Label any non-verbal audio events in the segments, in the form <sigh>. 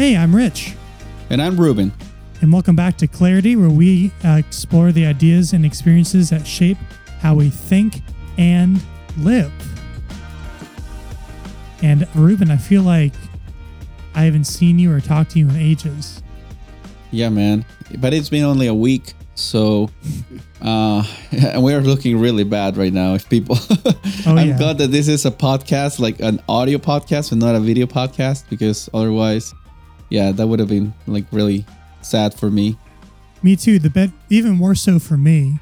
Hey, I'm Rich, And I'm Ruben. and welcome back to Clarity, where we uh, explore the ideas and experiences that shape how we think and live. And Ruben, I feel like I haven't seen you or talked to you in ages. Yeah, man. But it's been only a week, so <laughs> uh <laughs> and we're looking really bad right now. If people <laughs> Oh, I'm yeah. glad that this is a podcast, like an audio podcast and not a video podcast, because otherwise, yeah, that would have been like really sad for me. Me too. The bed, even more so for me.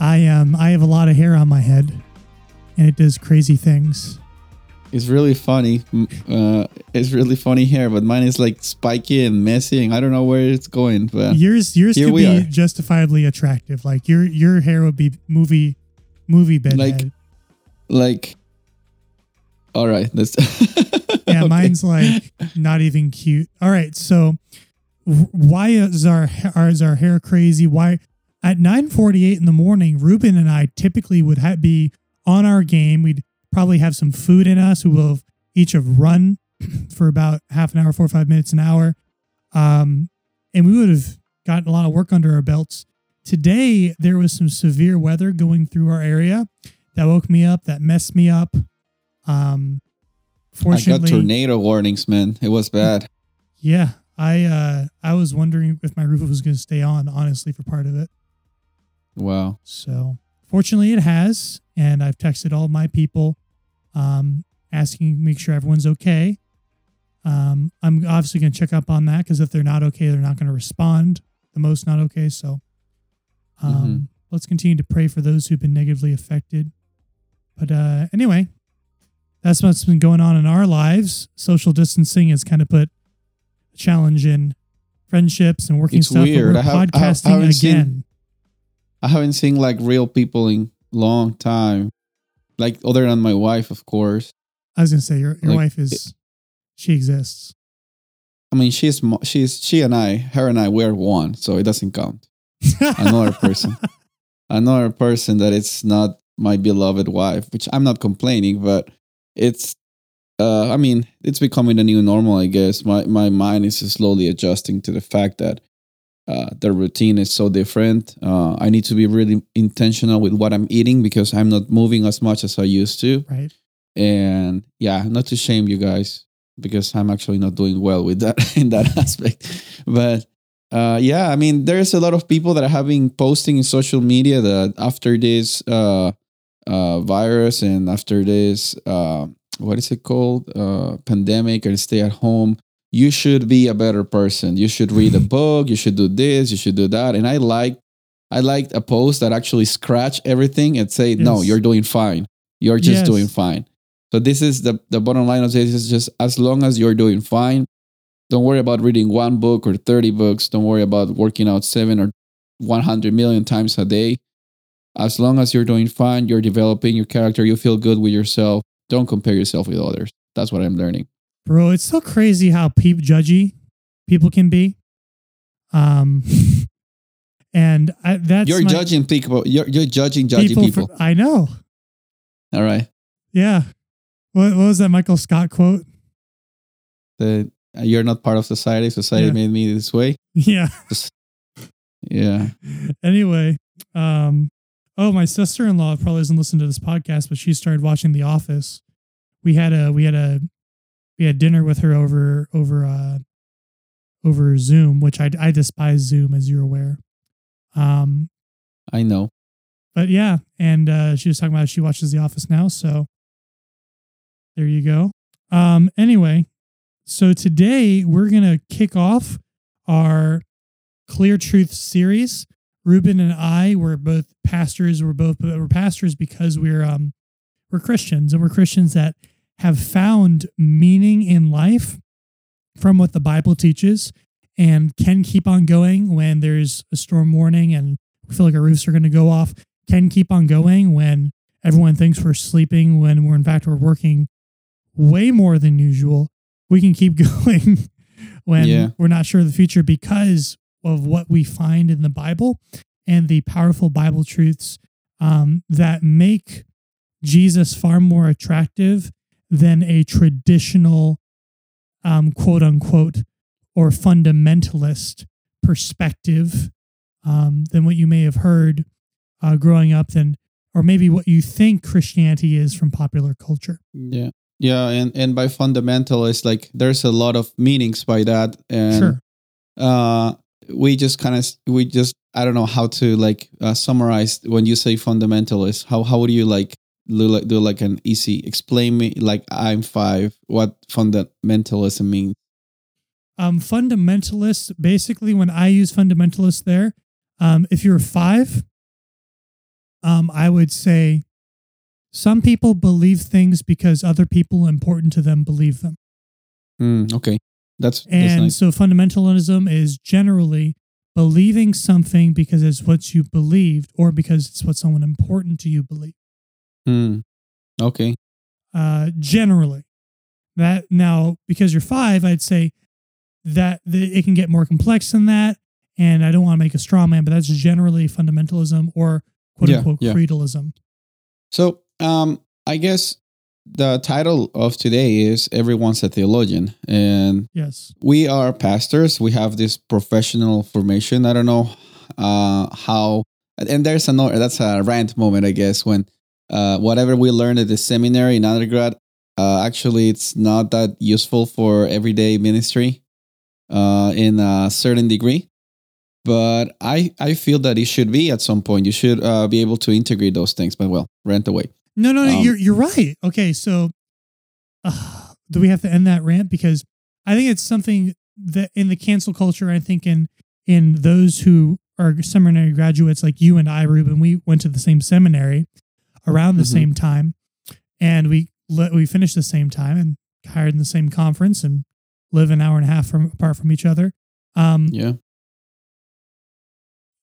I um I have a lot of hair on my head, and it does crazy things. It's really funny. Uh it's really funny here, but mine is like spiky and messy and I don't know where it's going, but yours yours could be are. justifiably attractive. Like your your hair would be movie movie bed Like- head. like all right, let's <laughs> Yeah, Okay. mine's like not even cute. All right, so why is our is our hair crazy? Why at nine forty eight in the morning, Ruben and I typically would ha- be on our game. We'd probably have some food in us. We will have each have run <clears throat> for about half an hour, four or five minutes, an hour, um, and we would have gotten a lot of work under our belts. Today there was some severe weather going through our area that woke me up, that messed me up. Um, fortunately, I got tornado warnings, man. It was bad. yeah, I uh I was wondering if my roof was going to stay on, honestly, for part of it. Wow. So fortunately, it has, and I've texted all my people, um, asking make sure everyone's okay. Um, I'm obviously going to check up on that because if they're not okay, they're not going to respond. The most not okay. So, um, Mhm. let's continue to pray for those who've been negatively affected. But uh, anyway, that's what's been going on in our lives. Social distancing has kind of put a challenge in friendships and working It's stuff. weird. We're I have- have- I podcasting haven't seen- again. I haven't seen like real people in long time. Like other than my wife, of course. I was gonna say your your Like, wife is she exists. I mean, she's she's she and I, her and I, we're one, so it doesn't count. Another person, <laughs> another person that it's not my beloved wife, which I'm not complaining, but it's. Uh, I mean, it's becoming the new normal, I guess. My my mind is slowly adjusting to the fact that uh, the routine is so different. Uh, I need to be really intentional with what I'm eating because I'm not moving as much as I used to. right. and yeah not to shame you guys because i'm actually not doing well with that <laughs> in that aspect but uh yeah i mean there's a lot of people that have been posting in social media that after this uh uh virus and after this uh what is it called uh pandemic and stay at home you should be a better person you should read a <laughs> book you should do this you should do that and i like i liked a post that actually scratch everything and say no you're doing fine you're just Yes. doing fine so this is the the bottom line of this is just as long as you're doing fine, don't worry about reading one book or 30 books. Don't worry about working out seven or 100 million times a day. As long as you're doing fine, you're developing your character, you feel good with yourself. Don't compare yourself with others. That's what I'm learning. Bro, it's so crazy how peep judgy people can be. Um <laughs> and I, that's you're my- judging people. You're, you're judging judgy people. for- I know. All right. Yeah. What, what was that Michael Scott quote? The, you're not part of society. Society Yeah. made me this way. <laughs> Yeah. Yeah. anyway, um, oh, my sister in law probably doesn't listen to this podcast, but she started watching The Office. We had a we had a we had dinner with her over over uh over Zoom, which I I despise Zoom as you're aware. Um, I know. but yeah, and uh, she was talking about she watches The Office now, so there you go. Um, anyway, so today we're gonna kick off our Clear Truth series. Ruben and I were both pastors. We're both we're pastors because we're um we're Christians and we're Christians that have found meaning in life from what the Bible teaches and can keep on going when there's a storm warning and we feel like our roofs are going to go off. Can keep on going when everyone thinks we're sleeping when we're in fact we're working way more than usual. We can keep <laughs> going when Yeah. we're not sure of the future because of what we find in the Bible and the powerful Bible truths um, that make Jesus far more attractive than a traditional, um, quote unquote, or fundamentalist perspective um, than what you may have heard uh, growing up, than or maybe what you think Christianity is from popular culture. Yeah. Yeah, and and by fundamentalist, like there's a lot of meanings by that, and Sure. uh, we just kind of we just I don't know how to like uh, summarize when you say fundamentalist. How how would you like do like do like an easy explain me like I'm five what fundamentalism means? Um, fundamentalist, basically, when I use fundamentalist there, um, if you're five, um, I would say some people believe things because other people important to them believe them. Hmm, okay, that's that's And nice. so fundamentalism is generally believing something because it's what you believed or because it's what someone important to you believe. Hmm, okay, Uh, generally, that now because you're five, I'd say that the, it can get more complex than that. And I don't want to make a straw man, but that's generally fundamentalism or quote Yeah, unquote yeah. creedalism. so um, I guess the title of today is everyone's a theologian, and Yes. we are pastors. We have this professional formation. I don't know uh how and there's another that's a rant moment i guess when uh whatever we learned at the seminary in undergrad uh actually it's not that useful for everyday ministry uh in a certain degree. But i i feel that it should be at some point. You should uh, be able to integrate those things but well rant away No, no, no. Um, you're you're right. Okay, so uh, do we have to end that rant because I think it's something that in the cancel culture, I think in in those who are seminary graduates like you and I, Ruben, we went to the same seminary around the Mhm. same time, and we le- we finished the same time and hired in the same conference and live an hour and a half from apart from each other. Um, yeah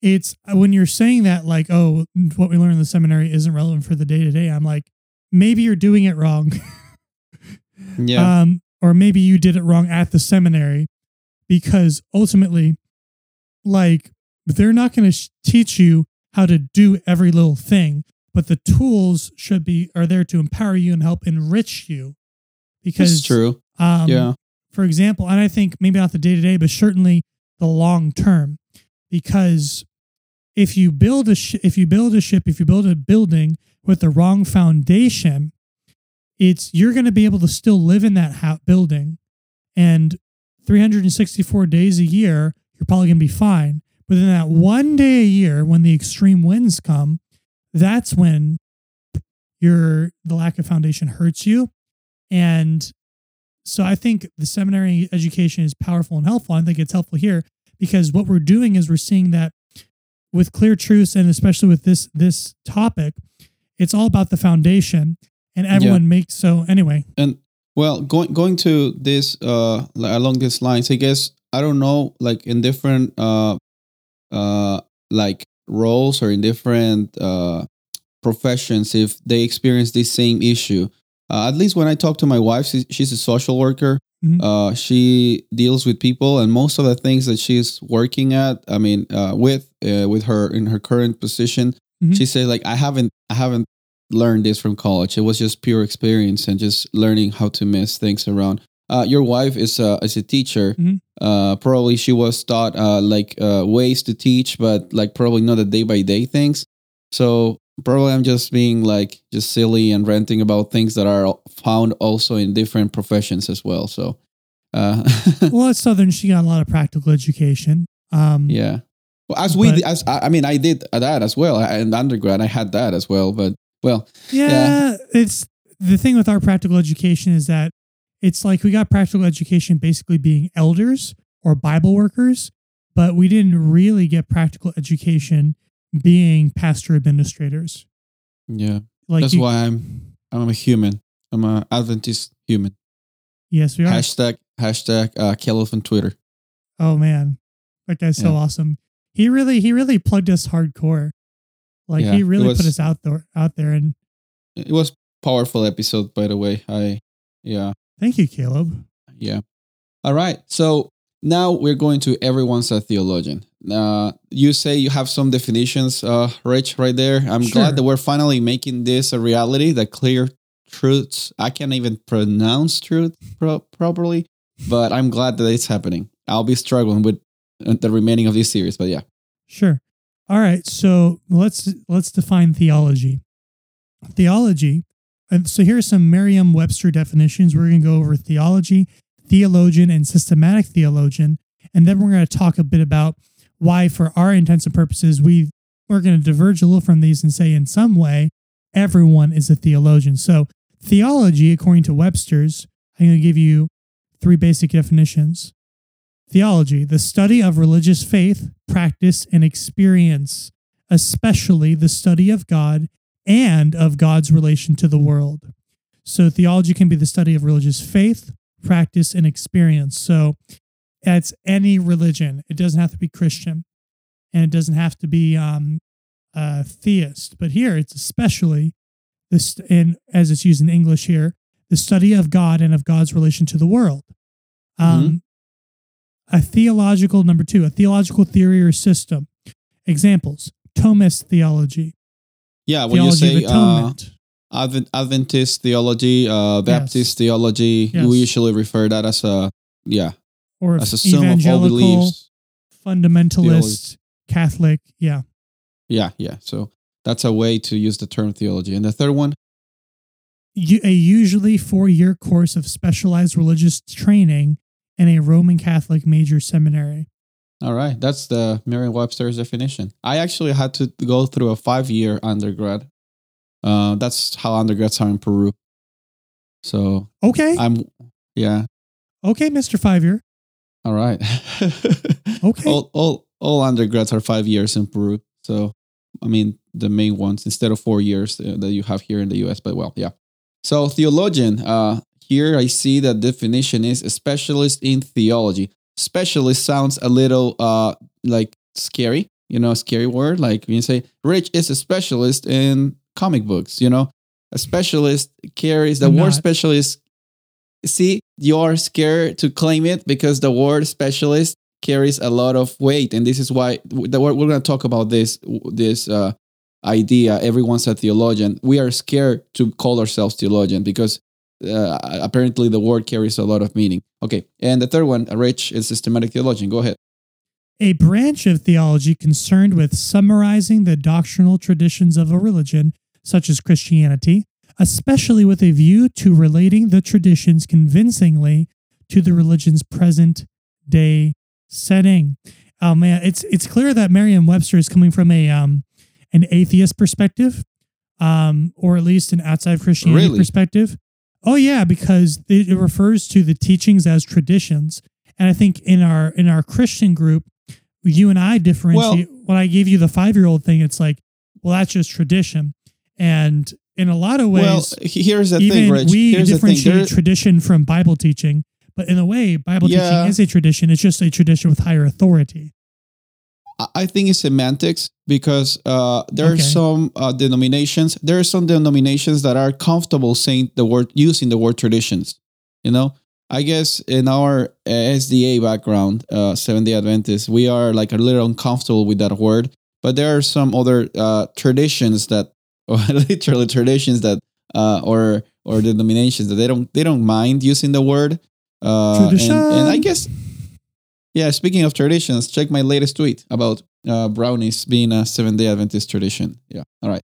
it's when you're saying that like oh what we learned in the seminary isn't relevant for the day to day i'm like maybe you're doing it wrong. <laughs> Yeah. Um or maybe you did it wrong at the seminary because ultimately like they're not going to sh- teach you how to do every little thing but the tools should be are there to empower you and help enrich you. Because that's true. um, yeah. for example, and I think maybe not the day to day, but certainly the long term, because if you build a sh- if you build a ship, if you build a building with the wrong foundation, it's you're going to be able to still live in that ha- building, and 364 days a year, you're probably going to be fine. But then that one day a year, when the extreme winds come, that's when your the lack of foundation hurts you, and so I think the seminary education is powerful and helpful. I think it's helpful here because what we're doing is we're seeing that with clear truths and especially with this this topic, it's all about the foundation and everyone makes so anyway. And well, going going to this uh along these lines, I guess I don't know, like in different uh uh like roles or in different uh professions, if they experience this same issue. Uh, at least when I talk to my wife, she's a social worker. Mhm. Uh, she deals with people, and most of the things that she's working at, I mean, uh, with uh, with her in her current position, Mhm. she says like I haven't I haven't learned this from college. It was just pure experience and just learning how to mess things around. Uh, your wife is a is a teacher. Mhm. Uh, probably she was taught uh, like uh, ways to teach, but like probably not the day by day things. So probably I'm just being like just silly and ranting about things that are found also in different professions as well. So, uh, <laughs> well, at Southern, she got a lot of practical education. Um, yeah. Well, as we, But- as I mean, I did that as well I- in undergrad. I had that as well, but well, yeah, it's the thing with our practical education is that it's like we got practical education basically being elders or Bible workers, but we didn't really get practical education being pastor administrators. yeah. Like That's you- why I'm I'm a human. I'm a Adventist human. yes, we are. Hashtag hashtag uh, Caleb on Twitter. Oh man, that guy's so Yeah. awesome. He really, he really plugged us hardcore. Like Yeah, he really put us out there, out there. And It was powerful episode, by the way. I yeah. thank you, Caleb. Yeah. All right. So now we're going to everyone's a theologian. Uh, you say you have some definitions, uh, Rich, right there. I'm Sure. glad that we're finally making this a reality. The clear truths. I can't even pronounce truth pro- properly, but I'm glad that it's happening. I'll be struggling with uh, the remaining of this series. But yeah, Sure. All right. So let's let's define theology. Theology. And so here are some Merriam-Webster definitions. We're going to go over theology, theologian, and systematic theologian, and then we're going to talk a bit about why, for our intents and purposes, we we're going to diverge a little from these and say, in some way, everyone is a theologian. So theology, according to Webster's, I'm going to give you three basic definitions. Theology, the study of religious faith, practice, and experience, especially the study of God and of God's relation to the world. So, theology can be the study of religious faith, practice, and experience. So, it's any religion. It doesn't have to be Christian, and it doesn't have to be um, a theist. But here, it's especially this, and as it's used in English here, the study of God and of God's relation to the world. Um, A theological number two, a theological theory or system. Examples: Thomist theology, yeah. When you theology say of uh. Advent, Adventist theology, uh, Baptist theology, Yes. we usually refer that as a yeah or as a sum of all evangelical, beliefs. fundamentalist, Catholic. Yeah. Yeah, yeah. So that's a way to use the term theology. And the third one, a usually four year course of specialized religious training in a Roman Catholic major seminary. all right, that's the Merriam-Webster's definition. I actually had to go through a five-year undergrad. Uh, that's how undergrads are in Peru. So Okay. I'm, yeah, okay, Mr. Five Year. All right. <laughs> Okay. all, all, all undergrads are five years in Peru. So, I mean, the main ones instead of four years uh, that you have here in the US. But well, yeah. So, theologian, uh, here I see that definition is a specialist in theology. Specialist sounds a little uh, like scary, you know, scary word. Like when you say Rich is a specialist in comic books, you know, a specialist carries the word specialist. See, you're scared to claim it because the word specialist carries a lot of weight, and this is why the we're going to talk about this this uh, idea. Everyone's a theologian. We are scared to call ourselves theologian because uh, apparently the word carries a lot of meaning. Okay, and the third one, Rich, is systematic theologian. Go ahead. a branch of theology concerned with summarizing the doctrinal traditions of a religion, such as Christianity, especially with a view to relating the traditions convincingly to the religion's present day setting. Oh man, it's it's clear that Merriam-Webster is coming from a um an atheist perspective, um, or at least an outside Christianity Really? perspective. Oh yeah, because it, it refers to the teachings as traditions, and I think in our in our Christian group, you and I differentiate. when I gave you the five year old thing, it's like, well, that's just tradition, and in a lot of ways, well, here's the even thing, Rich. we here's the thing. differentiate There- tradition from Bible teaching. But in a way, Bible Yeah. teaching is a tradition. It's just a tradition with higher authority. I- think it's semantics because uh, there are some uh, denominations. There are some denominations that are comfortable saying the word, using the word traditions. You know, I guess in our uh, SDA background, uh, Seven Day Adventists, we are like a little uncomfortable with that word. But there are some other uh, traditions that, or <laughs> literally traditions that, uh, or or denominations that they don't they don't mind using the word. Uh, and, and I guess yeah, speaking of traditions, check my latest tweet about uh, brownies being a seven day Adventist tradition. Yeah. All right.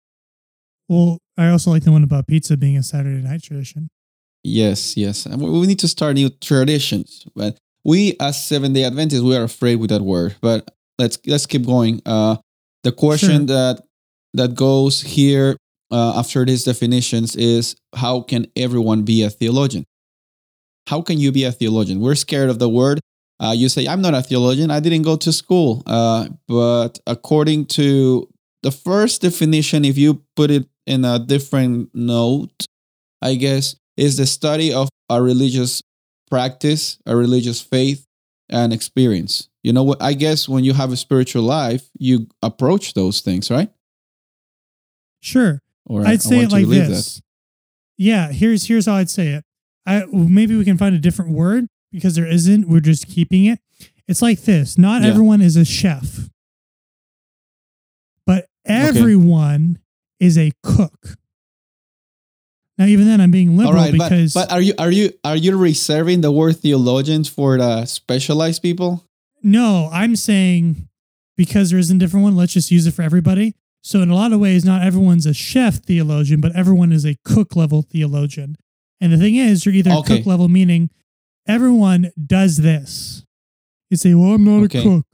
Well, I also like the one about pizza being a Saturday night tradition. Yes, yes. We we need to start new traditions. But we as seven day Adventists, we are afraid with that word. But let's let's keep going. Uh the question that that goes here uh, after these definitions is how can everyone be a theologian? How can you be a theologian? We're scared of the word. Uh, you say, I'm not a theologian. I didn't go to school. Uh, but according to the first definition, if you put it in a different note, I guess, is the study of a religious practice, a religious faith, and experience. You know what? I guess when you have a spiritual life, you approach those things, right? Sure. Or I'd say it like believe this. Yeah, here's here's how I'd say it. I maybe we can find a different word because there isn't. We're just keeping it. It's like this. Not Yeah. everyone is a chef, but everyone is a cook. Now, even then, I'm being liberal All right, but, because but are you are you are you reserving the word theologians for the specialized people? no, I'm saying because there isn't a different one, let's just use it for everybody. So, in a lot of ways, not everyone's a chef theologian, but everyone is a cook level theologian. And the thing is, you're either Okay. cook level, meaning everyone does this. You say, well, I'm not Okay. a cook.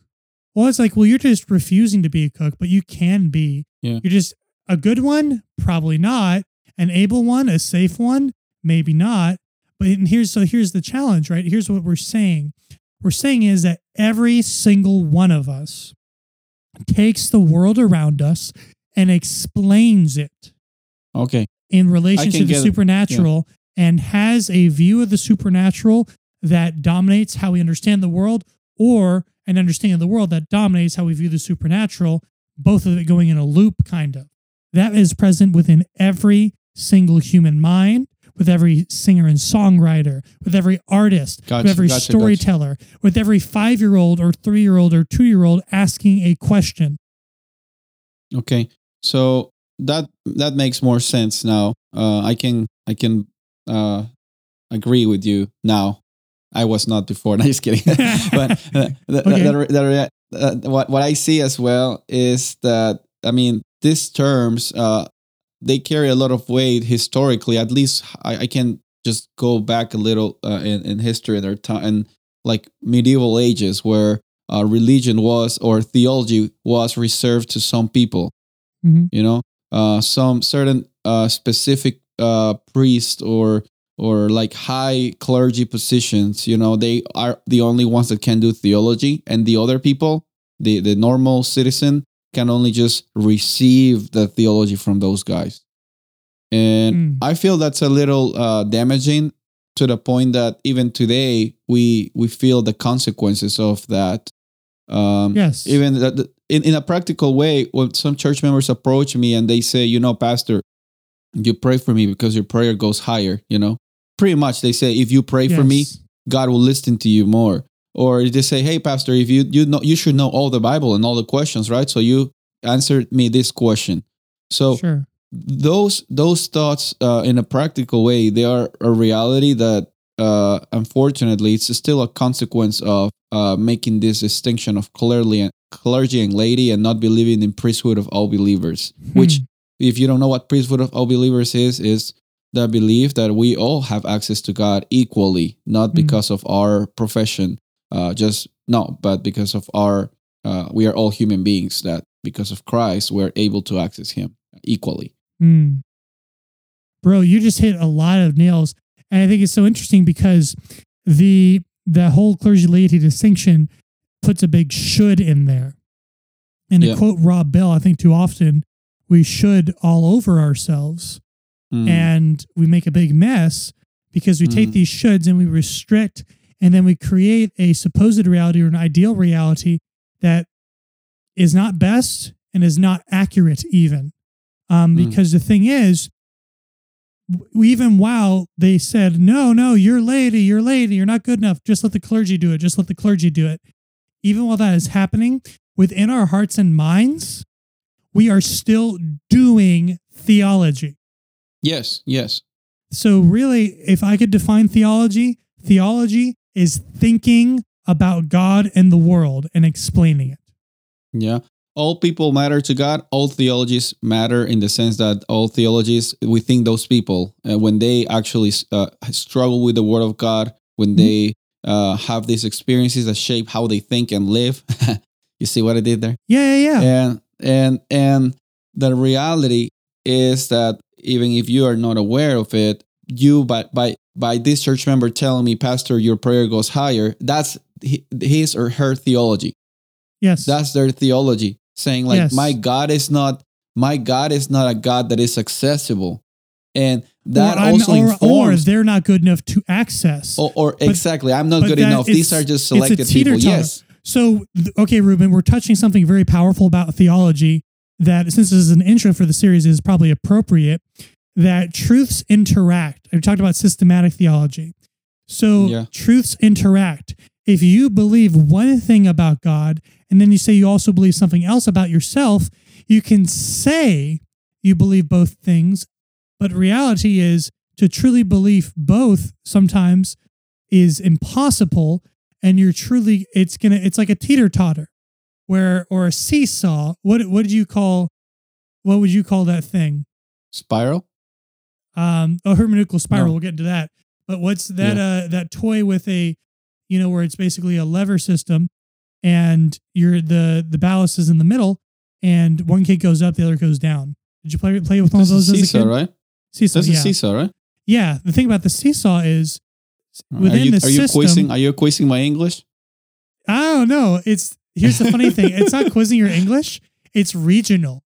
Well, it's like, well, you're just refusing to be a cook, but you can be. Yeah. You're just a good one, probably not. An able one, a safe one, maybe not. But and here's so here's the challenge, right? Here's what we're saying. We're saying is that every single one of us takes the world around us and explains it Okay. in relation to the supernatural and has a view of the supernatural that dominates how we understand the world or an understanding of the world that dominates how we view the supernatural, both of it going in a loop, kind of. That is present within every single human mind, with every singer and songwriter, with every artist, Gotcha, with every gotcha, gotcha. storyteller, with every five year old or three year old or two year old asking a question. Okay. So that that makes more sense now. Uh, I can I can uh, agree with you now. I was not before. <laughs> No, just kidding. <laughs> but uh, the, Okay. the, the, uh, what what I see as well is that I mean these terms uh, they carry a lot of weight historically. At least I, I can just go back a little uh, in, in history in their time, and like medieval ages where uh, religion was or theology was reserved to some people Mhm. you know uh some certain uh specific uh priest or or like high clergy positions you know they are the only ones that can do theology and the other people the the normal citizen can only just receive the theology from those guys. And Mm. i feel that's a little uh damaging to the point that even today we we feel the consequences of that. Um Yes. even that in, in a practical way when some church members approach me and they say you know pastor you pray for me because your prayer goes higher you know? Pretty much they say if you pray for me god will listen to you more or they say hey pastor if you you know you should know all the bible and all the questions right so you answered me this question so Sure. those those thoughts uh, in a practical way they are a reality that uh, unfortunately it's still a consequence of uh, making this distinction of clearly clergy and laity and not believing in priesthood of all believers which Hmm. if you don't know what priesthood of all believers is is the belief that we all have access to god equally not Mm. because of our profession uh, just no but because of our uh, we are all human beings that because of christ we're able to access him equally Mm. Bro, you just hit a lot of nails. And I think it's so interesting because the the whole clergy laity distinction puts a big should in there. And to Yeah. quote Rob Bell, I think too often we should all over ourselves Mm. and we make a big mess because we take Mhm. these shoulds and we restrict and then we create a supposed reality or an ideal reality that is not best and is not accurate even um, Mm. because the thing is even while they said no no you're laity you're laity you're not good enough just let the clergy do it just let the clergy do it even while that is happening within our hearts and minds we are still doing theology Yes, yes. so, really, if I could define theology, theology is thinking about God and the world and explaining it. Yeah. All people matter to God. All theologies matter in the sense that all theologies, we think those people, uh, when they actually uh, struggle with the Word of God, when Mhm. they uh, have these experiences that shape how they think and live. <laughs> you see what I did there? Yeah, yeah, yeah. and and and the reality is that even if you are not aware of it you by by by this church member telling me pastor your prayer goes higher that's his or her theology yes. that's their theology saying like Yes. my god is not my god is not a god that is accessible and that or, also or, or they're not good enough to access. or, or exactly i'm not good enough these are just selected people yes So, okay, Ruben, we're touching something very powerful about theology that, since this is an intro for the series, is probably appropriate. That truths interact. I've talked about systematic theology. So, Yeah. truths interact. If you believe one thing about God and then you say you also believe something else about yourself, you can say you believe both things, But reality is to truly believe both sometimes is impossible. And you're truly, it's going to, it's like a teeter totter where, or a seesaw. What, what did you call, what would you call that thing? Spiral? Um, oh, hermeneutical spiral. No. We'll get into that. But what's that, uh, that toy with a, you know, where it's basically a lever system and you're the, the ballast is in the middle and one kid goes up, the other goes down. Did you play, play with one of those is as a kid? right? Seesaw, That's yeah. a seesaw, right? Yeah, the thing about the seesaw is within are you, the are you system. quizzing? Are you quizzing my English? Oh don't. It's here's the funny thing. It's not quizzing your English. It's regional.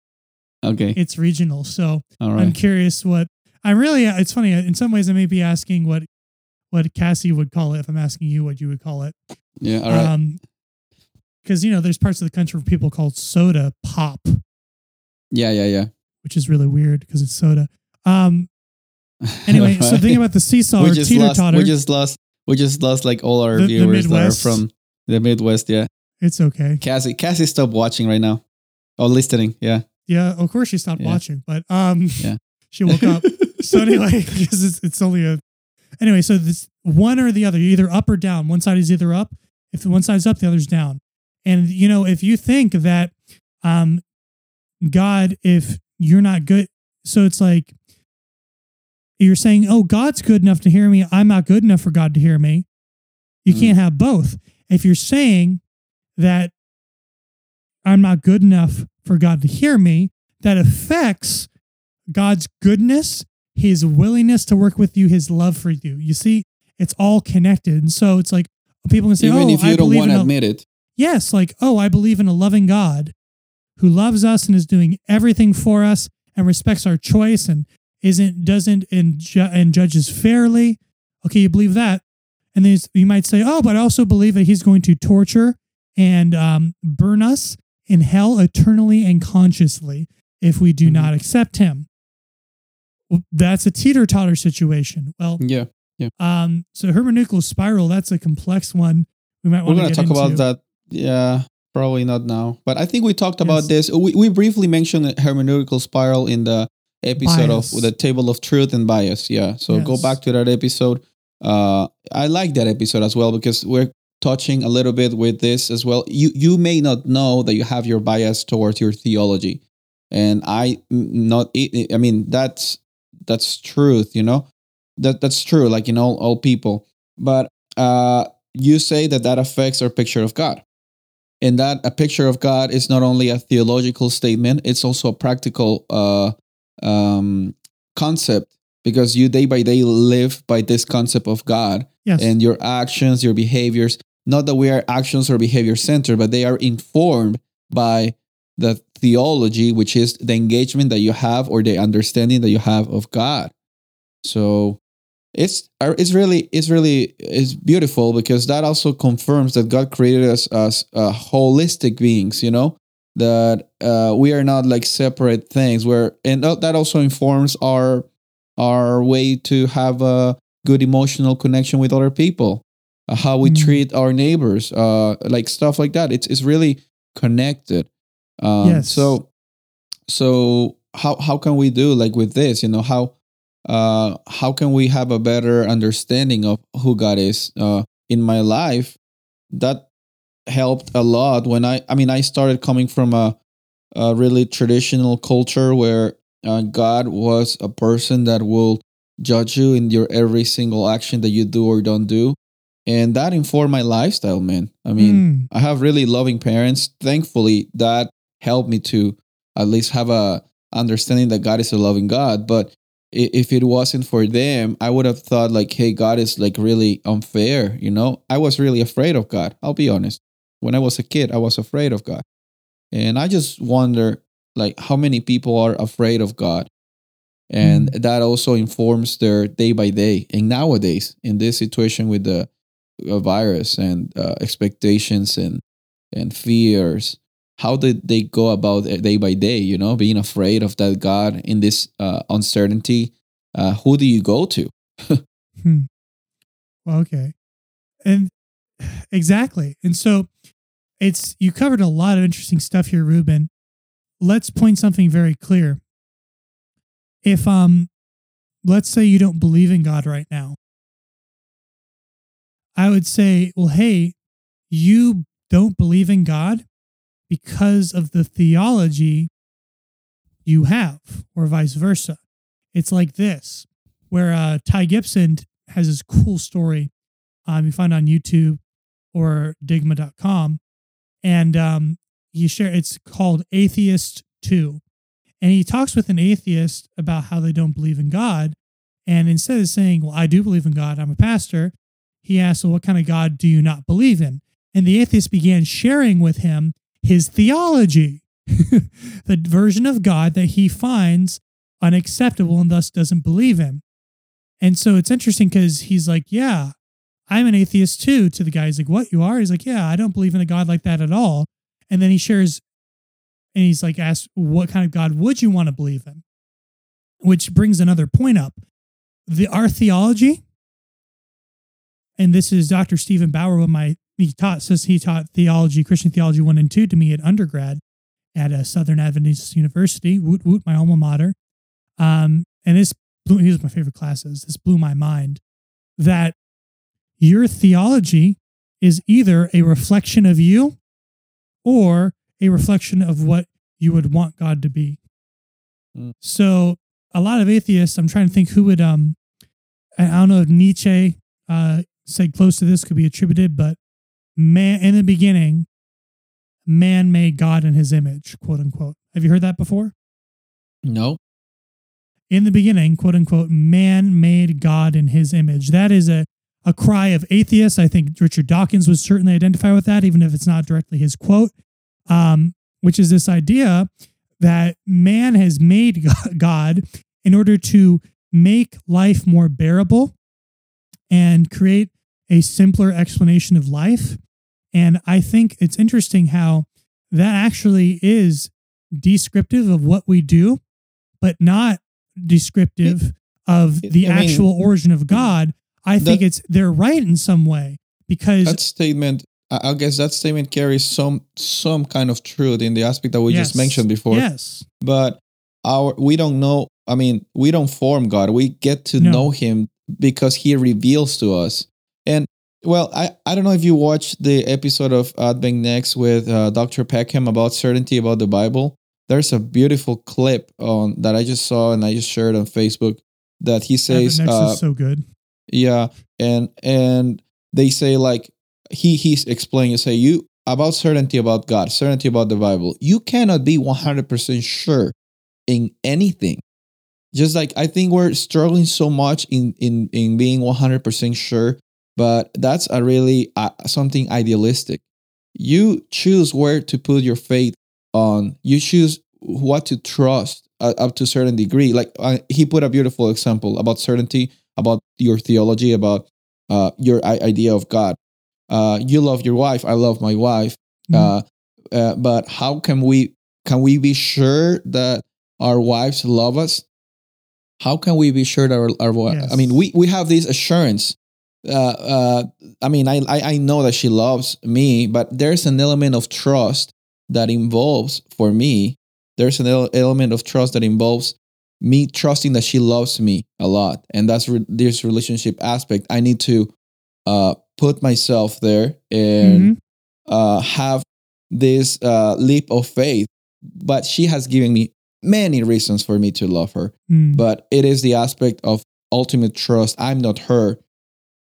Okay, It's regional. So I'm curious what I'm really. It's funny. In some ways, I may be asking what what Cassie would call it if I'm asking you what you would call it. Yeah, all right. Um, because you know, there's parts of the country where people call soda pop, yeah, yeah, yeah. which is really weird because it's soda. Um. <laughs> Anyway, so Right. think about the seesaw we or teeter totter. We just lost. We just lost like all our The- the viewers that are from the Midwest. Yeah, it's okay. Cassie. Cassie, stop watching right now. Oh, listening. Yeah. Yeah, of course she stopped Yeah. watching, but um, Yeah. <laughs> she woke up. <laughs> so anyway, <laughs> because it's, it's only a anyway. So this one or the other, you're either up or down. One side is either up. If one side's up, the other's down. And you know, if you think that um, God, if you're not good, so it's like you're saying, "Oh, God's good enough to hear me. I'm not good enough for God to hear me." You Mhm. can't have both. If you're saying that I'm not good enough for God to hear me, that affects God's goodness, his willingness to work with you, his love for you. You see, it's all connected. And so it's like people can say, Even oh, if you I don't believe want to admit it. yes, like, oh, I believe in a loving God who loves us and is doing everything for us and respects our choice and isn't, doesn't, and, ju- and judges fairly. Okay, you believe that. And then you might say, oh, but I also believe that he's going to torture and um, burn us in hell eternally and consciously if we do Mhm. not accept him. That's a teeter totter situation. Well, Yeah. um, so hermeneutical spiral, that's a complex one. We might We're want to talk into. about that. Yeah, probably not now. But I think we talked about Yes. this. We, we briefly mentioned the hermeneutical spiral in the episode Bias. of the table of truth and bias. Yeah. So go back to that episode. Uh, I like that episode as well because we're touching a little bit with this as well. You you may not know that you have your bias towards your theology, and I not. I mean that's that's truth. You know that that's true. Like in all all people, but uh, you say that that affects our picture of God. And that a picture of God is not only a theological statement, it's also a practical uh, um, concept because you day by day live by this concept of God yes. and your actions, your behaviors. Not that we are actions or behavior centered, but they are informed by the theology, which is the engagement that you have or the understanding that you have of God. So it's uh, it's really it's really it's beautiful because that also confirms that God created us as uh, holistic beings. You know that uh, we are not like separate things. Where and that also informs our our way to have a good emotional connection with other people, uh, how we Mm. treat our neighbors, uh, like stuff like that. It's it's really connected. Um, Yes. So so how how can we do like with this? You know how uh, how can we have a better understanding of who God is uh, in my life? That helped a lot when I I mean I started coming from a, a really traditional culture where uh, God was a person that will judge you in your every single action that you do or don't do, and that informed my lifestyle, man. I mean. Mm, I have really loving parents. Thankfully, that helped me to at least have a understanding that God is a loving God. But if it wasn't for them, I would have thought like, hey, God is like really unfair. You know, I was really afraid of God. I'll be honest. When I was a kid, I was afraid of God, and I just wonder like how many people are afraid of God. And that also informs their day by day. And nowadays, in this situation with the uh, virus and uh, expectations and and fears how did they go about it day by day you know being afraid of that god in this uh, uncertainty uh, who do you go to <laughs> hmm. Well, okay. And <sighs> exactly. And so it's you covered a lot of interesting stuff here, Ruben. Let's point something very clear. If um let's say you don't believe in God right now. I would say, well, hey, you don't believe in God because of the theology you have, or vice versa. It's like this, where uh, Ty Gibson has this cool story um, you find on YouTube or digma.com. And um, he share it's called Atheist 2. And he talks with an atheist about how they don't believe in God. And instead of saying, Well, I do believe in God, I'm a pastor, he asks, Well, what kind of God do you not believe in? And the atheist began sharing with him his theology, <laughs> the version of God that he finds unacceptable and thus doesn't believe in. And so it's interesting because he's like, Yeah, I'm an atheist too. To the guy, he's like, What you are? He's like, Yeah, I don't believe in a God like that at all. And then he shares and he's like, asked, What kind of God would you want to believe in? Which brings another point up. The our theology, and this is Dr. Stephen Bauer, when my he taught says he taught theology, Christian theology one and two to me at undergrad at a Southern Adventist University, woot woot, my alma mater. Um, and this blew, he was my favorite classes. This blew my mind that your theology is either a reflection of you or a reflection of what you would want God to be. Mm. So a lot of atheists, I'm trying to think who would um I don't know if Nietzsche uh said close to this could be attributed, but man in the beginning, man made God in his image, quote unquote. Have you heard that before? No. In the beginning, quote unquote, man made God in his image. That is a a cry of atheists. I think Richard Dawkins would certainly identify with that, even if it's not directly his quote um, which is this idea that man has made <laughs> God in order to make life more bearable and create a simpler explanation of life. And I think it's interesting how that actually is descriptive of what we do, but not descriptive of the I mean, actual origin of God. I think that- it's they're right in some way because That statement, I guess that statement carries some some kind of truth in the aspect that we Yes. just mentioned before. yes, But our we don't know. I mean, we don't form God. We get to No. know Him because He reveals to us. Well, I I don't know if you watched the episode of Advent Next with uh, Dr. Peckham about certainty about the Bible. There's a beautiful clip on that I just saw and I just shared on Facebook that he says, Next uh, is so good. yeah, and and they say like he he's explaining say you about certainty about God, certainty about the Bible. You cannot be 100% sure in anything. Just like I think we're struggling so much in in in being 100% sure, but that's a really uh, something idealistic. You choose where to put your faith on. You choose what to trust uh, up to a certain degree. Like uh, he put a beautiful example about certainty, about your theology, about uh, your i- idea of God. Uh, you love your wife. I love my wife. Mhm. Uh, uh, but how can we can we be sure that our wives love us? How can we be sure that our, our Yes. I mean, we we have this assurance. Uh, uh, I mean, I, I I know that she loves me, but there's an element of trust that involves for me. There's an element of trust that involves me trusting that she loves me a lot, and that's re- this relationship aspect. I need to uh, put myself there and Mhm. uh, have this uh, leap of faith. But she has given me many reasons for me to love her. Mm. But it is the aspect of ultimate trust. I'm not her,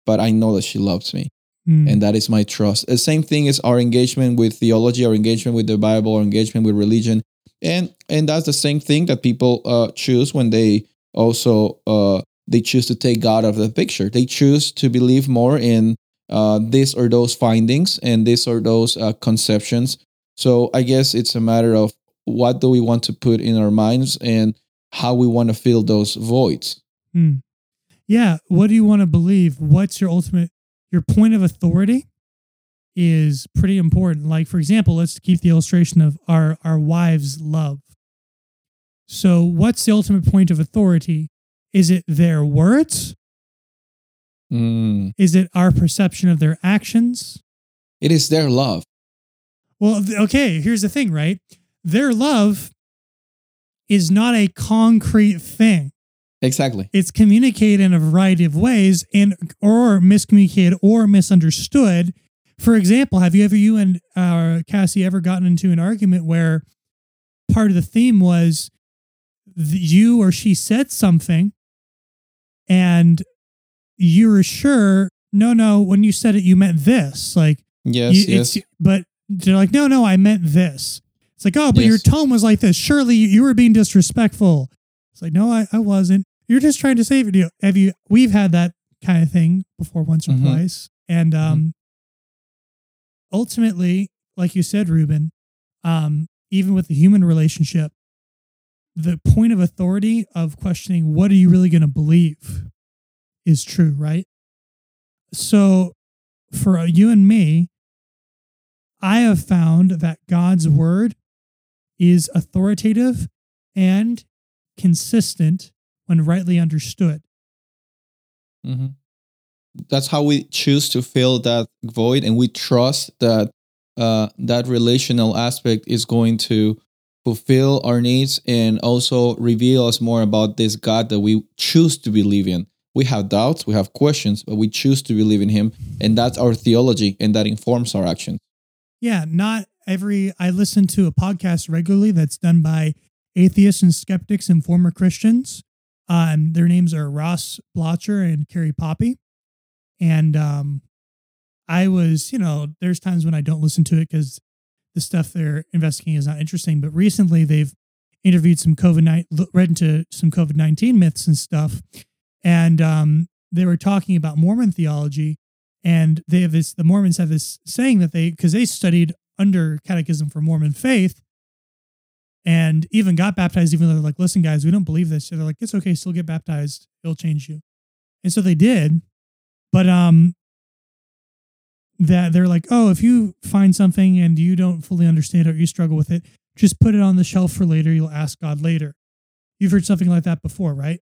but I know that she loves me. Mm. And that is my trust. The same thing is our engagement with theology, our engagement with the Bible, our engagement with religion. And and that's the same thing that people uh, choose when they also uh, they choose to take God out of the picture. They choose to believe more in uh, this or those findings and this or those uh, conceptions. So I guess it's a matter of what do we want to put in our minds and how we want to fill those voids. Mm. Yeah. What do you want to believe? What's your ultimate, your point of authority is pretty important. Like, for example, let's keep the illustration of our, our wives' love. So, what's the ultimate point of authority? Is it their words? Mm. Is it our perception of their actions? It is their love. Well, okay, here's the thing, right? Their love is not a concrete thing. Exactly. It's communicated in a variety of ways and or miscommunicated or misunderstood. For example, have you ever you and uh, Cassie ever gotten into an argument where part of the theme was the, you or she said something and you were sure no no when you said it you meant this like Yes, you, yes. But they're like no no I meant this it's like oh but your tone was like this surely you, you were being disrespectful it's like no I, I wasn't you're just trying to save it have you we've had that kind of thing before once or Mhm. twice. And um ultimately like you said Ruben um even with the human relationship the point of authority of questioning what are you really going to believe is true right? So for you and me i have found that god's word is authoritative and consistent when rightly understood hmm That's how we choose to fill that void, and we trust that uh, that relational aspect is going to fulfill our needs and also reveal us more about this God that we choose to believe in. We have doubts, we have questions, but we choose to believe in Him, and that's our theology, and that informs our actions. yeah not every i listen to a podcast regularly that's done by atheists and skeptics and former christians um, their names are ross blocher and carrie poppy. And um, i was you know there's times when i don't listen to it because the stuff they're investigating is not interesting but recently they've interviewed some covid-19 read into some covid-19 myths and stuff. And um, they were talking about mormon theology and they have this the mormons have this saying that they because they studied under catechism for mormon faith and even got baptized even though they're like listen guys we don't believe this. So they're like it's okay still get baptized it'll change you. And so they did but um that they're like oh if you find something and you don't fully understand it or you struggle with it just put it on the shelf for later you'll ask god later. You've heard something like that before right?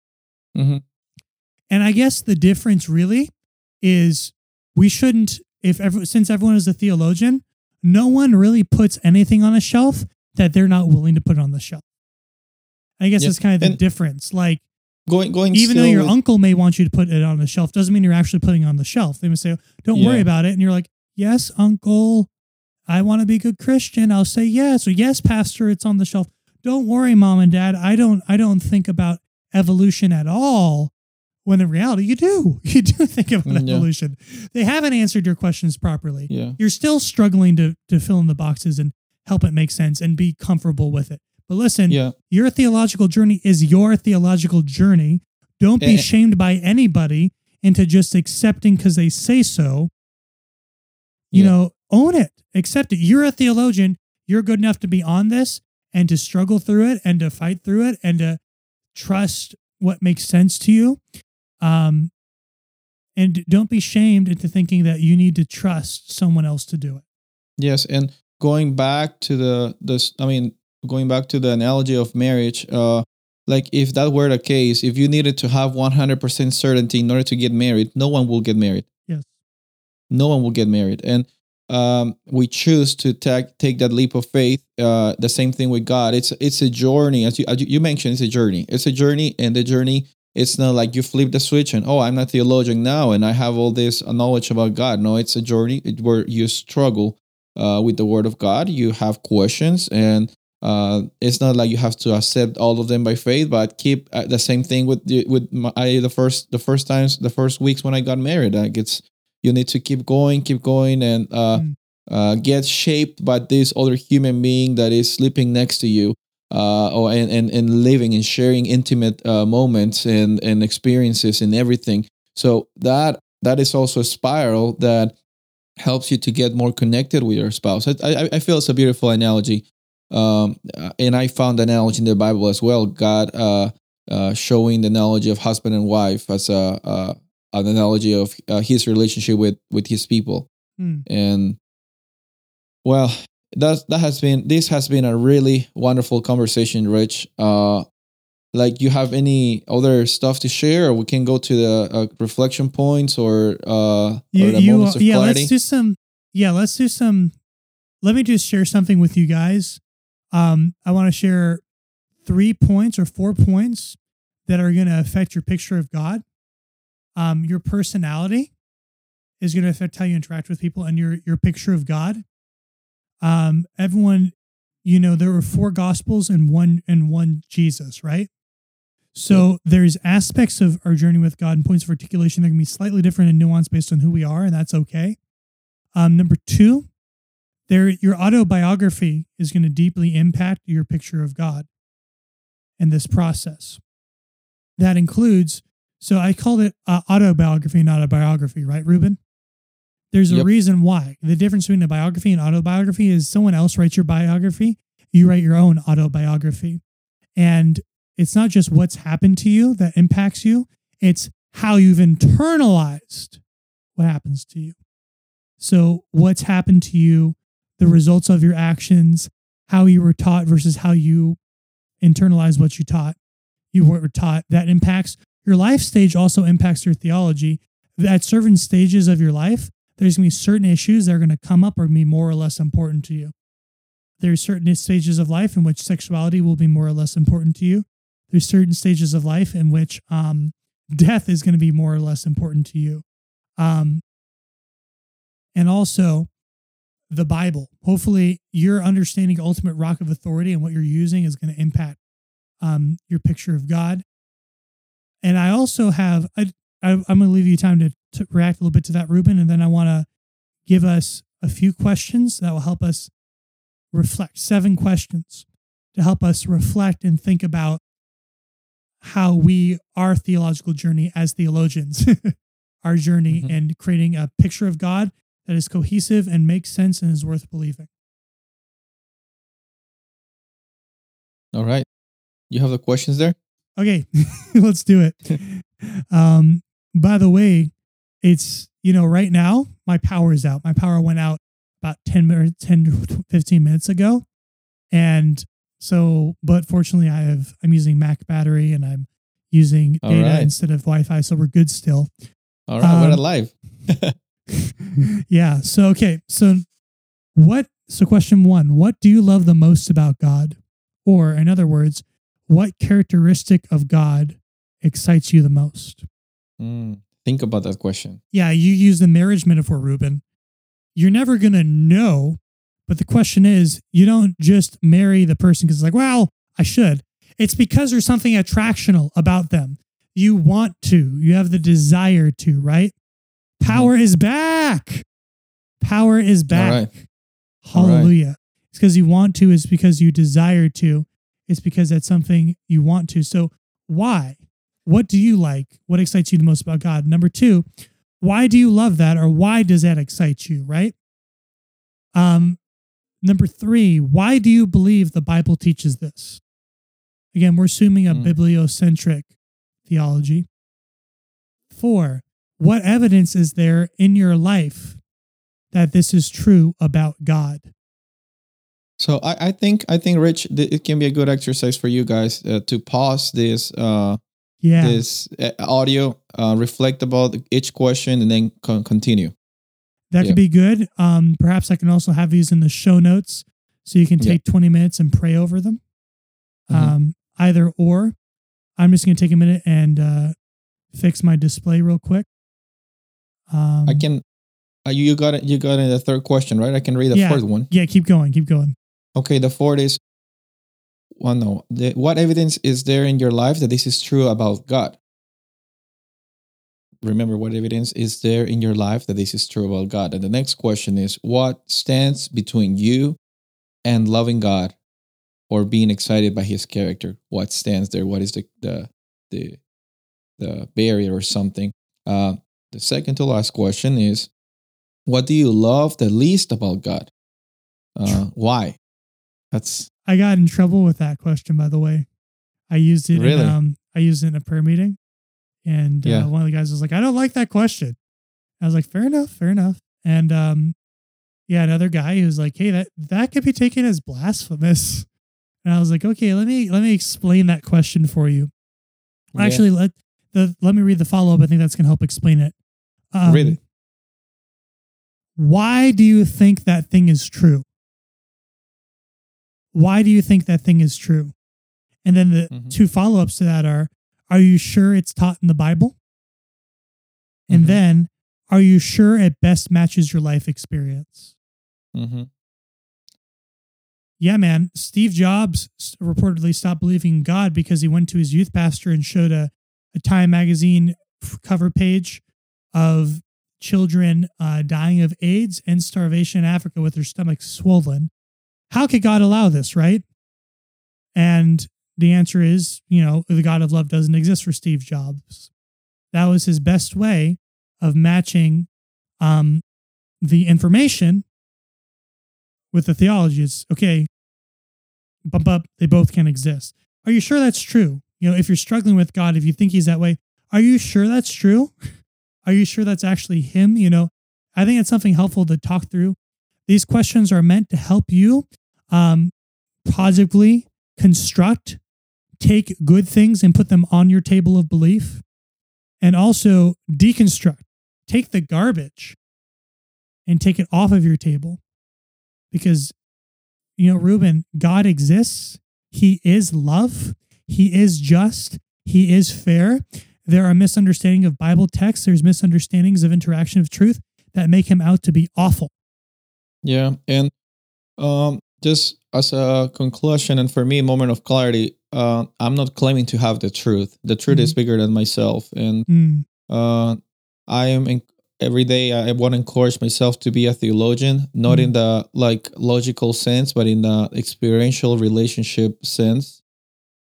Mm-hmm. and I guess the difference really is we shouldn't, if ever, since everyone is a theologian, no one really puts anything on a shelf that they're not willing to put on the shelf. I guess Yeah, that's kind of the and- difference. Like, Going, going. even though your with- uncle may want you to put it on the shelf, doesn't mean you're actually putting it on the shelf. They may say, "Don't worry about it," and you're like, "Yes, uncle, I want to be a good Christian." I'll say yes, or yes, pastor, it's on the shelf. Don't worry, mom and dad. I don't. I don't think about evolution at all. When in reality, you do. <laughs> You do think about Mm, yeah. evolution. They haven't answered your questions properly. yeah. You're still struggling to to fill in the boxes and help it make sense and be comfortable with it. But listen, Yeah. your theological journey is your theological journey. Don't be Eh, shamed by anybody into just accepting because they say so. You Yeah. know, own it, accept it. You're a theologian. You're good enough to be on this and to struggle through it and to fight through it and to trust what makes sense to you. Um, and don't be shamed into thinking that you need to trust someone else to do it. Yes, and going back to the this, I mean, going back to the analogy of marriage, uh, like if that were the case, if you needed to have one hundred percent certainty in order to get married, no one will get married. Yes. No one will get married, and um, we choose to take take that leap of faith. Uh, the same thing with God. It's it's a journey, as you as you mentioned. It's a journey. It's a journey, and the journey. It's not like you flip the switch and oh, I'm not theologian now, and I have all this knowledge about God. No, it's a journey where you struggle uh, with the Word of God. You have questions, and uh, it's not like you have to accept all of them by faith. But keep uh, the same thing with the, with my, I, the first the first times the first weeks when I got married. Like it's you need to keep going, keep going, and uh, Mm. uh, get shaped by this other human being that is sleeping next to you. Uh, or and, and, and living and sharing intimate uh, moments and, and experiences and everything. So that that is also a spiral that helps you to get more connected with your spouse. I, I, I feel it's a beautiful analogy. Um, and I found the analogy in the Bible as well. God uh, uh, showing the analogy of husband and wife as a, uh, an analogy of uh, his relationship with, with his people. Hmm. And well, that that has been this has been a really wonderful conversation, Rich. Uh, like you have any other stuff to share, or we can go to the uh, reflection points or uh, You, or the you, moments of yeah, clarity. let's do some. Yeah, let's do some. Let me just share something with you guys. Um, I want to share three points or four points that are going to affect your picture of God. Um, your personality is going to affect how you interact with people and your your picture of God. Um, everyone, you know, there were four gospels and one and one Jesus, right? So there's aspects of our journey with God and points of articulation that can be slightly different and nuanced based on who we are, and that's okay. Um, number two, there your autobiography is going to deeply impact your picture of God and this process. That includes, so I called it uh, autobiography, not a biography, right, Ruben? There's a Yep. reason why. The difference between a biography and autobiography is someone else writes your biography, you write your own autobiography. And it's not just what's happened to you that impacts you, it's how you've internalized what happens to you. So, what's happened to you, the results of your actions, how you were taught versus how you internalize what you taught, you were taught, that impacts your life stage, also impacts your theology. At certain stages of your life, there's going to be certain issues that are going to come up or be more or less important to you. There's certain stages of life in which sexuality will be more or less important to you. There's certain stages of life in which um, death is going to be more or less important to you. Um, and also the Bible. Hopefully, your understanding ultimate rock of authority and what you're using is going to impact um, your picture of God. And I also have, I, I, I'm going to leave you time to, to react a little bit to that, Ruben, and then I want to give us a few questions that will help us reflect. Seven questions to help us reflect and think about how we, our theological journey as theologians, <laughs> our journey Mhm. and creating a picture of God that is cohesive and makes sense and is worth believing. All right. You have the questions there? Okay, <laughs> let's do it. <laughs> Um, by the way, it's, you know, right now my power is out. My power went out about 10 minutes, 10 to 15 minutes ago. And so, but fortunately I have, I'm using Mac battery and I'm using All data right. instead of Wi-Fi. So we're good still. All right. we're Um, alive. <laughs> yeah. So, okay. So, what, so question one, what do you love the most about God? Or, in other words, what characteristic of God excites you the most? Mm, think about that question. Yeah, you use the marriage metaphor, Ruben. You're never going to know. But the question is, you don't just marry the person because it's like, well, I should. It's because there's something attractional about them. You want to, you have the desire to, right? Power is back. Power is back. Right. All right. Hallelujah. It's because you want to, it's because you desire to, it's because that's something you want to. So, why? What do you like? What excites you the most about God? Number two, why do you love that or why does that excite you, right? Um, number three, why do you believe the Bible teaches this? Again, we're assuming a Mm. bibliocentric theology. Four, what evidence is there in your life that this is true about God? So I, I think I think Rich, it can be a good exercise for you guys uh, to pause this uh, Yeah. this uh, audio, uh, reflect about each question, and then con- continue. That Yeah. could be good. Um, perhaps I can also have these in the show notes so you can Yeah. take 20 minutes and pray over them. Mhm. Um, either or. I'm just going to take a minute and uh, fix my display real quick. Um, I can. Uh, you got it. You got it. The third question, right? I can read the Yeah. fourth one. Yeah, keep going. Keep going. Okay, the fourth is. Well, no. The, what evidence is there in your life that this is true about God? Remember, what evidence is there in your life that this is true about God? And the next question is, what stands between you and loving God, or being excited by His character? What stands there? What is the the the, the barrier or something? Uh, the second to last question is, what do you love the least about God? Uh, why? That's I got in trouble with that question, by the way. I used it. Really? In, um, I used it in a prayer meeting, and uh, one of the guys was like, "I don't like that question." I was like, "Fair enough, fair enough." And um, yeah, another guy who's like, "Hey, that that could be taken as blasphemous," and I was like, "Okay, let me let me explain that question for you." Yeah. Actually, let the let me read the follow up. I think that's gonna help explain it. Um, Read it. Why do you think that thing is true? Why do you think that thing is true? And then the Mhm. two follow ups to that are are you sure it's taught in the Bible? And Mhm. then, are you sure it best matches your life experience? hmm Yeah, man. Steve Jobs reportedly stopped believing in God because he went to his youth pastor and showed a, a Time magazine cover page of children uh, dying of AIDS and starvation in Africa with their stomachs swollen. How could God allow this, right? And the answer is, you know, the God of love doesn't exist for Steve Jobs. That was his best way of matching um, the information with the theology. It's okay, bump up, they both can't exist. Are you sure that's true? You know, if you're struggling with God, if you think he's that way, are you sure that's true? <laughs> Are you sure that's actually him? You know, I think it's something helpful to talk through. These questions are meant to help you um, positively construct, take good things and put them on your table of belief, and also deconstruct, take the garbage and take it off of your table. Because, you know, Ruben, God exists. He is love. He is just. He is fair. There are misunderstandings of Bible texts. There's misunderstandings of interaction of truth that make him out to be awful. Yeah, and um, just as a conclusion, and for me, moment of clarity, uh, I'm not claiming to have the truth. The truth is bigger than myself, and Mm, uh, I am in, every day. I want to encourage myself to be a theologian, not in the like logical sense, but in the experiential relationship sense.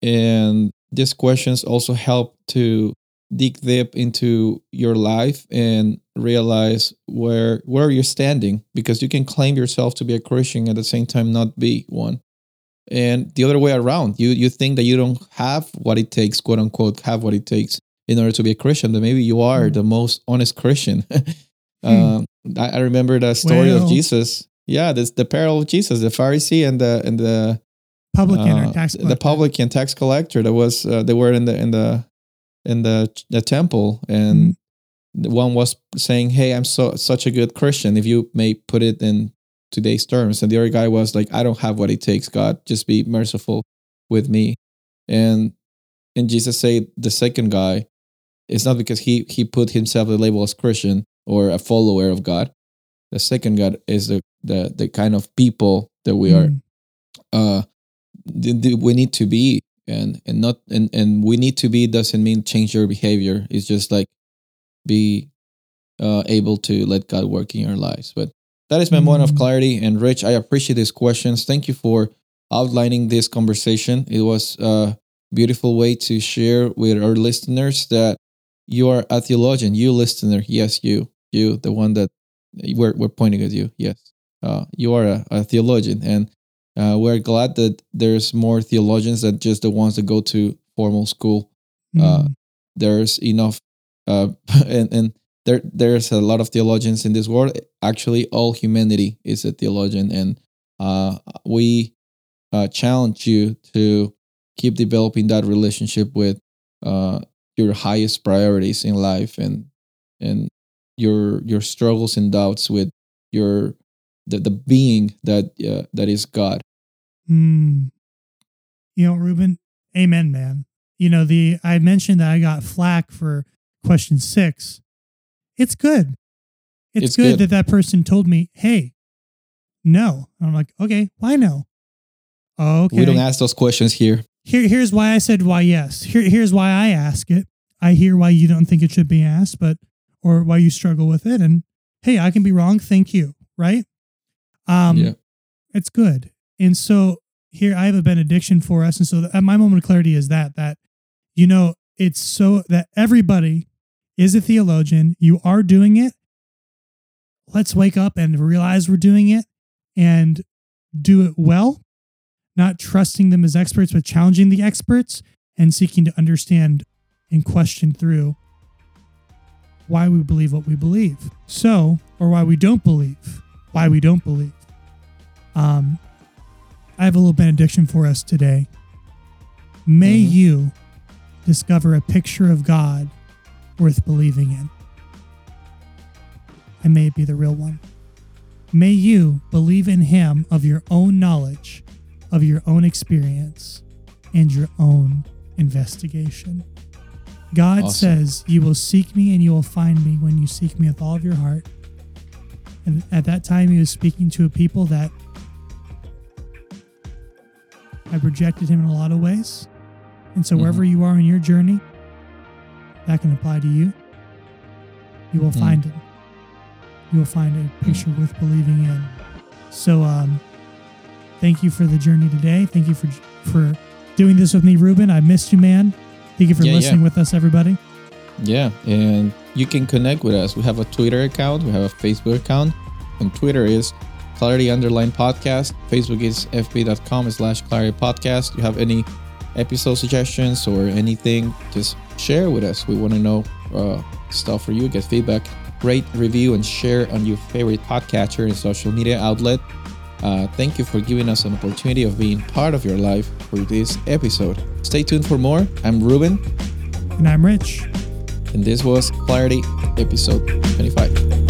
And these questions also help to dig deep into your life and realize where where you're standing because you can claim yourself to be a Christian at the same time not be one. And the other way around, you you think that you don't have what it takes, quote unquote, have what it takes in order to be a Christian, but maybe you are Mm. the most honest Christian. <laughs> Hmm. um, I, I remember the story Well. of Jesus. Yeah, this the parable of Jesus, the Pharisee and the and the publican uh, or tax the collector. publican tax collector that was uh, they were in the in the in the the temple and the one was saying hey i'm so such a good christian if you may put it in today's terms. And the other guy was like i don't have what it takes. God just be merciful with me. And and jesus said the second guy it's not because he he put himself the label as christian or a follower of god. The second god is the the, the kind of people that we are Mm, uh th- th- we need to be. And and not and and we need to be doesn't mean change your behavior. It's just like be uh able to let god work in your lives. But that is my moment of clarity. And rich i appreciate these questions. Thank you for outlining this conversation. It was a beautiful way to share with our listeners that you are a theologian. You listener. Yes you. You the one that we're, we're pointing at you. Yes. Uh, you are a, a theologian. And uh, we're glad that there's more theologians than just the ones that go to formal school. Uh, mm, There's enough, uh, <laughs> and and there there's a lot of theologians in this world. Actually, all humanity is a theologian, and uh, we uh, challenge you to keep developing that relationship with uh, your highest priorities in life, and and your your struggles and doubts with your the, the being that uh, that is God. mm. You know, Ruben, amen, man. You know, the I mentioned that I got flack for question six. It's good. It's, It's good, good. that that person told me, hey, no. And I'm like, okay, why no? Okay. We don't ask those questions here. Here, here's why I said why yes. Here, here's why I ask it. I hear why you don't think it should be asked, but or why you struggle with it. And hey, I can be wrong. Thank you. Right? Um, yeah. it's good. And so here I have a benediction for us. And so th- my moment of clarity is that that you know it's so that everybody is a theologian. You are doing it. Let's wake up and realize we're doing it and do it well, not trusting them as experts, but challenging the experts and seeking to understand and question through why we believe what we believe. So, or why we don't believe, why we don't believe. Um, I have a little benediction for us today. May Mhm. you discover a picture of God worth believing in. And may it be the real one. May you believe in Him of your own knowledge, of your own experience, and your own investigation. God Awesome. says, You will seek me and you will find me when you seek me with all of your heart. And at that time, he was speaking to a people that had rejected him in a lot of ways. And so, mm-hmm. wherever you are in your journey, that can apply to you. You will Mm. find it. You will find a picture worth believing in. So, um, thank you for the journey today. Thank you for for doing this with me, Ruben. I missed you, man. Thank you for Yeah, yeah. listening with us, everybody. Yeah, and you can connect with us. We have a Twitter account, we have a Facebook account. On Twitter is Clarity Underline Podcast. Facebook is fb.com slash Clarity Podcast. You have any episode suggestions or anything, just share with us. We want to know uh, stuff for you, get feedback, rate, review, and share on your favorite podcatcher and social media outlet. Uh, thank you for giving us an opportunity of being part of your life for this episode. Stay tuned for more. I'm Ruben, And I'm Rich. and this was Clarity episode 25.